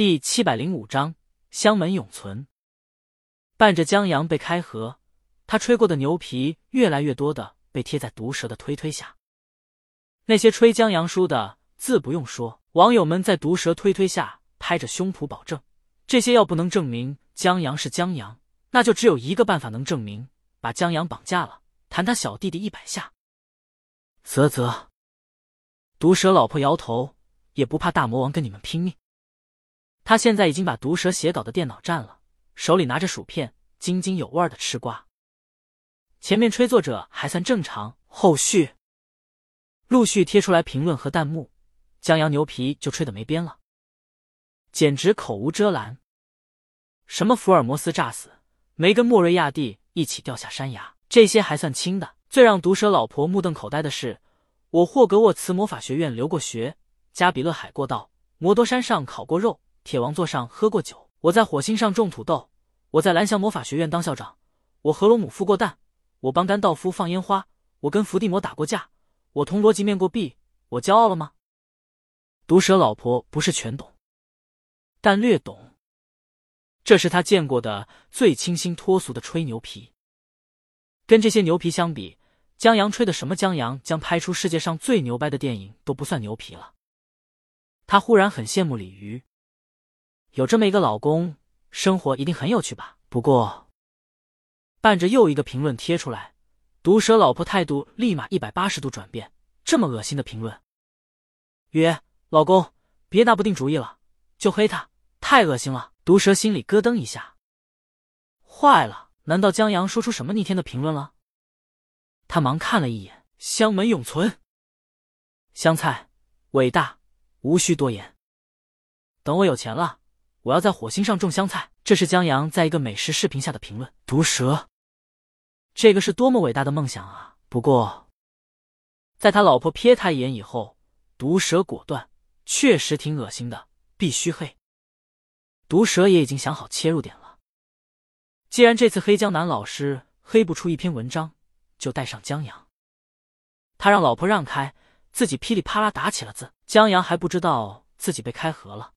第七百零五章香门永存。伴着江阳被开合，他吹过的牛皮越来越多的被贴在毒蛇的推推下。那些吹江阳书的，自不用说，网友们在毒蛇推推下拍着胸脯保证：这些要不能证明江阳是江阳，那就只有一个办法能证明，把江阳绑架了，弹他小弟弟一百下。啧啧，毒蛇老婆摇头，也不怕大魔王跟你们拼命。他现在已经把毒蛇写稿的电脑占了，手里拿着薯片，津津有味的吃瓜。前面吹作者还算正常，后续陆续贴出来评论和弹幕，江阳牛皮就吹得没边了，简直口无遮拦。什么福尔摩斯炸死，没跟莫瑞亚蒂一起掉下山崖，这些还算轻的。最让毒蛇老婆目瞪口呆的是，我霍格沃茨魔法学院留过学，加比勒海过道，摩多山上烤过肉。铁王座上喝过酒，我在火星上种土豆，我在蓝翔魔法学院当校长，我和罗姆孵过蛋，我帮甘道夫放烟花，我跟伏地魔打过架，我同罗辑面过壁，我骄傲了吗？毒蛇老婆不是全懂，但略懂。这是他见过的最清新脱俗的吹牛皮。跟这些牛皮相比，江阳吹的什么江阳将拍出世界上最牛掰的电影都不算牛皮了。他忽然很羡慕鲤鱼。有这么一个老公，生活一定很有趣吧？不过，伴着又一个评论贴出来，毒蛇老婆态度立马一百八十度转变。这么恶心的评论，约老公别拿不定主意了，就黑他，太恶心了。毒蛇心里咯噔一下，坏了，难道江阳说出什么逆天的评论了？他忙看了一眼，香门永存，香菜伟大，无需多言。等我有钱了。我要在火星上种香菜，这是江阳在一个美食视频下的评论。毒蛇，这个是多么伟大的梦想啊！不过，在他老婆瞥他一眼以后，毒蛇果断，确实挺恶心的，必须黑。毒蛇也已经想好切入点了，既然这次黑江南老师黑不出一篇文章，就带上江阳。他让老婆让开，自己噼里啪啦打起了字。江阳还不知道自己被开盒了。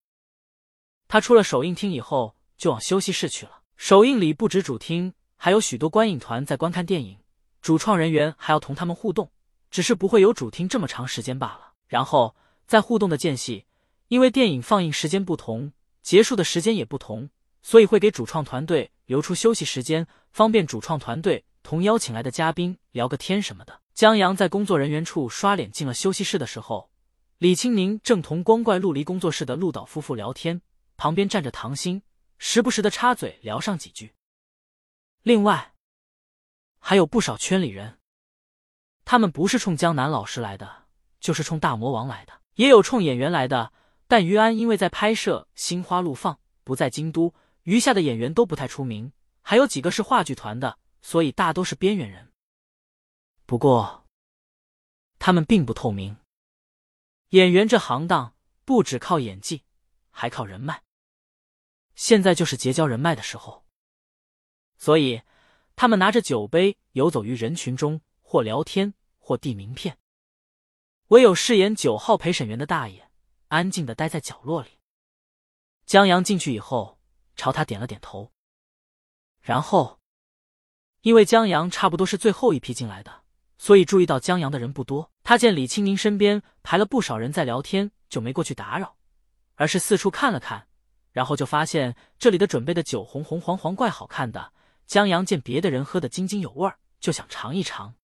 他出了首映厅以后，就往休息室去了。首映里不止主厅，还有许多观影团在观看电影，主创人员还要同他们互动，只是不会有主厅这么长时间罢了。然后在互动的间隙，因为电影放映时间不同，结束的时间也不同，所以会给主创团队留出休息时间，方便主创团队同邀请来的嘉宾聊个天什么的。江阳在工作人员处刷脸进了休息室的时候，李青宁正同光怪陆离工作室的陆导夫妇聊天。旁边站着唐鑫，时不时的插嘴聊上几句。另外，还有不少圈里人，他们不是冲江南老师来的，就是冲大魔王来的，也有冲演员来的。但于安因为在拍摄《心花怒放》，不在京都，余下的演员都不太出名，还有几个是话剧团的，所以大都是边缘人。不过，他们并不透明。演员这行当，不只靠演技。还靠人脉，现在就是结交人脉的时候。所以，他们拿着酒杯游走于人群中，或聊天，或递名片。唯有饰演九号陪审员的大爷，安静的待在角落里。江阳进去以后，朝他点了点头。然后，因为江阳差不多是最后一批进来的，所以注意到江阳的人不多。他见李青宁身边排了不少人在聊天，就没过去打扰。而是四处看了看，然后就发现这里的准备的酒红红黄黄怪好看的。江阳见别的人喝得津津有味，就想尝一尝。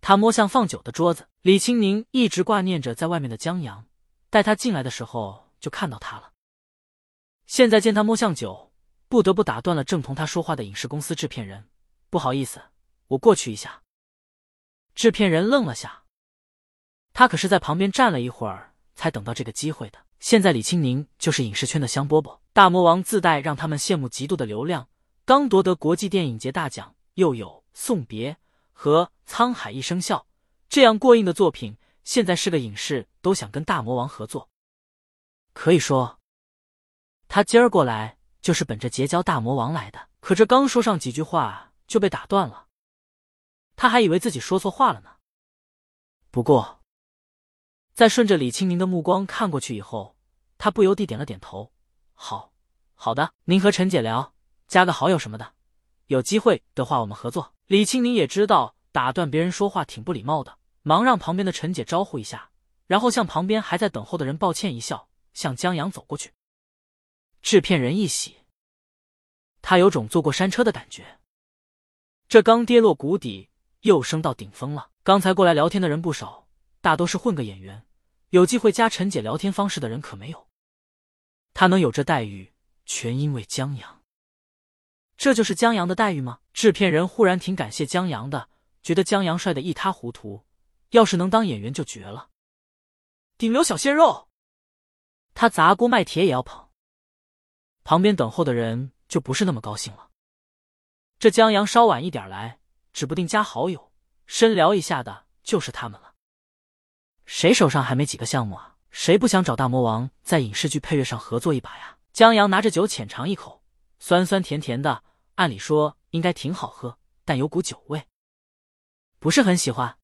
他摸向放酒的桌子，李青宁一直挂念着在外面的江阳，待他进来的时候就看到他了。现在见他摸向酒，不得不打断了正同他说话的影视公司制片人：“不好意思，我过去一下。”制片人愣了下，他可是在旁边站了一会儿才等到这个机会的。现在李青宁就是影视圈的香饽饽，大魔王自带让他们羡慕嫉妒的流量，刚夺得国际电影节大奖，又有《送别》和《沧海一声笑》这样过硬的作品，现在是个影视都想跟大魔王合作。可以说，他今儿过来就是本着结交大魔王来的。可这刚说上几句话就被打断了，他还以为自己说错话了呢。不过，在顺着李青宁的目光看过去以后。他不由地点了点头，好，好的，您和陈姐聊，加个好友什么的，有机会的话我们合作。李青宁也知道打断别人说话挺不礼貌的，忙让旁边的陈姐招呼一下，然后向旁边还在等候的人抱歉一笑，向江阳走过去。制片人一喜，他有种坐过山车的感觉，这刚跌落谷底，又升到顶峰了。刚才过来聊天的人不少，大都是混个演员，有机会加陈姐聊天方式的人可没有。他能有这待遇，全因为江阳。这就是江阳的待遇吗？制片人忽然挺感谢江阳的，觉得江阳帅的一塌糊涂，要是能当演员就绝了，顶流小鲜肉，他砸锅卖铁也要捧。旁边等候的人就不是那么高兴了。这江阳稍晚一点来，指不定加好友、深聊一下的就是他们了。谁手上还没几个项目啊？谁不想找大魔王在影视剧配乐上合作一把呀？江阳拿着酒浅尝一口。酸酸甜甜的，按理说应该挺好喝，但有股酒味，不是很喜欢。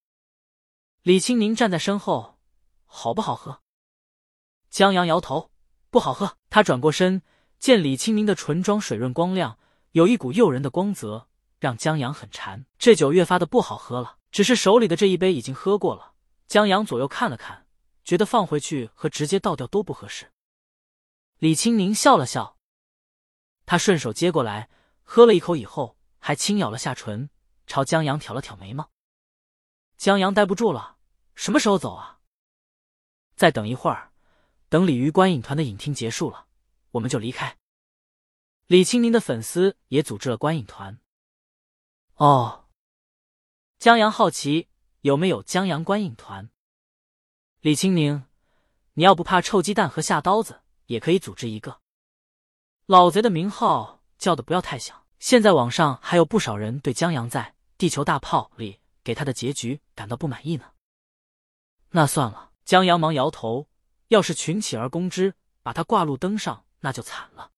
李青宁站在身后，好不好喝？江阳摇头，不好喝。他转过身，见李青宁的唇妆水润光亮，有一股诱人的光泽，让江阳很馋。这酒越发的不好喝了。只是手里的这一杯已经喝过了。江阳左右看了看，觉得放回去和直接倒掉都不合适。李青宁笑了笑。他顺手接过来，喝了一口以后，还轻咬了下唇，朝江阳挑了挑眉毛。江阳待不住了，什么时候走啊？再等一会儿，等鲤鱼观影团的影厅结束了，我们就离开。李青宁的粉丝也组织了观影团。哦，江阳好奇有没有江阳观影团。李青宁，你要不怕臭鸡蛋和下刀子，也可以组织一个。老贼的名号叫的不要太响，现在网上还有不少人对江阳在《地球大炮》里给他的结局感到不满意呢。那算了，江阳忙摇头。要是群起而攻之，把他挂路灯上，那就惨了。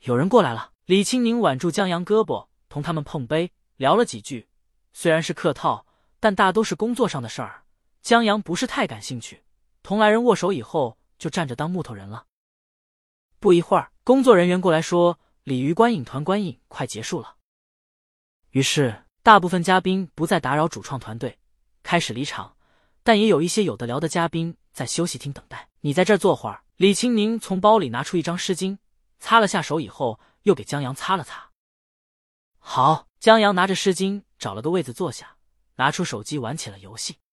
有人过来了，李青宁挽住江阳胳膊，同他们碰杯聊了几句。虽然是客套，但大都是工作上的事儿。江阳不是太感兴趣，同来人握手以后，就站着当木头人了。不一会儿。工作人员过来说：“鲤鱼观影团观影快结束了。”于是，大部分嘉宾不再打扰主创团队，开始离场。但也有一些有的聊的嘉宾在休息厅等待。你在这坐会儿。李青宁从包里拿出一张湿巾，擦了下手以后，又给江阳擦了擦。好，江阳拿着湿巾找了个位子坐下，拿出手机玩起了游戏。